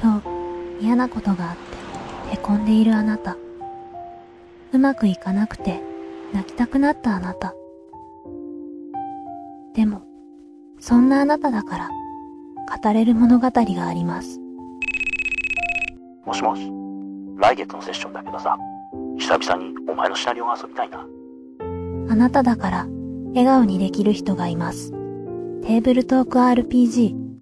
今日嫌なことがあってへこんでいるあなた。うまくいかなくて泣きたくなったあなた。でも、そんなあなただから語れる物語があります。もしもし、来月のセッションだけどさ、久々にお前のシナリオが遊びたいな。あなただから笑顔にできる人がいます。テーブルトーク RPG